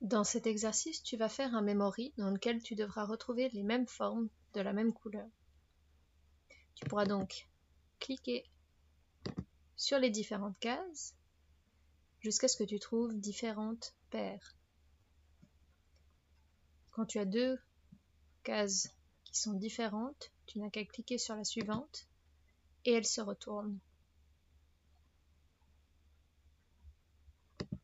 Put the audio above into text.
Dans cet exercice, tu vas faire un memory dans lequel tu devras retrouver les mêmes formes de la même couleur. Tu pourras donc cliquer sur les différentes cases jusqu'à ce que tu trouves différentes paires. Quand tu as deux cases qui sont différentes, tu n'as qu'à cliquer sur la suivante et elle se retourne.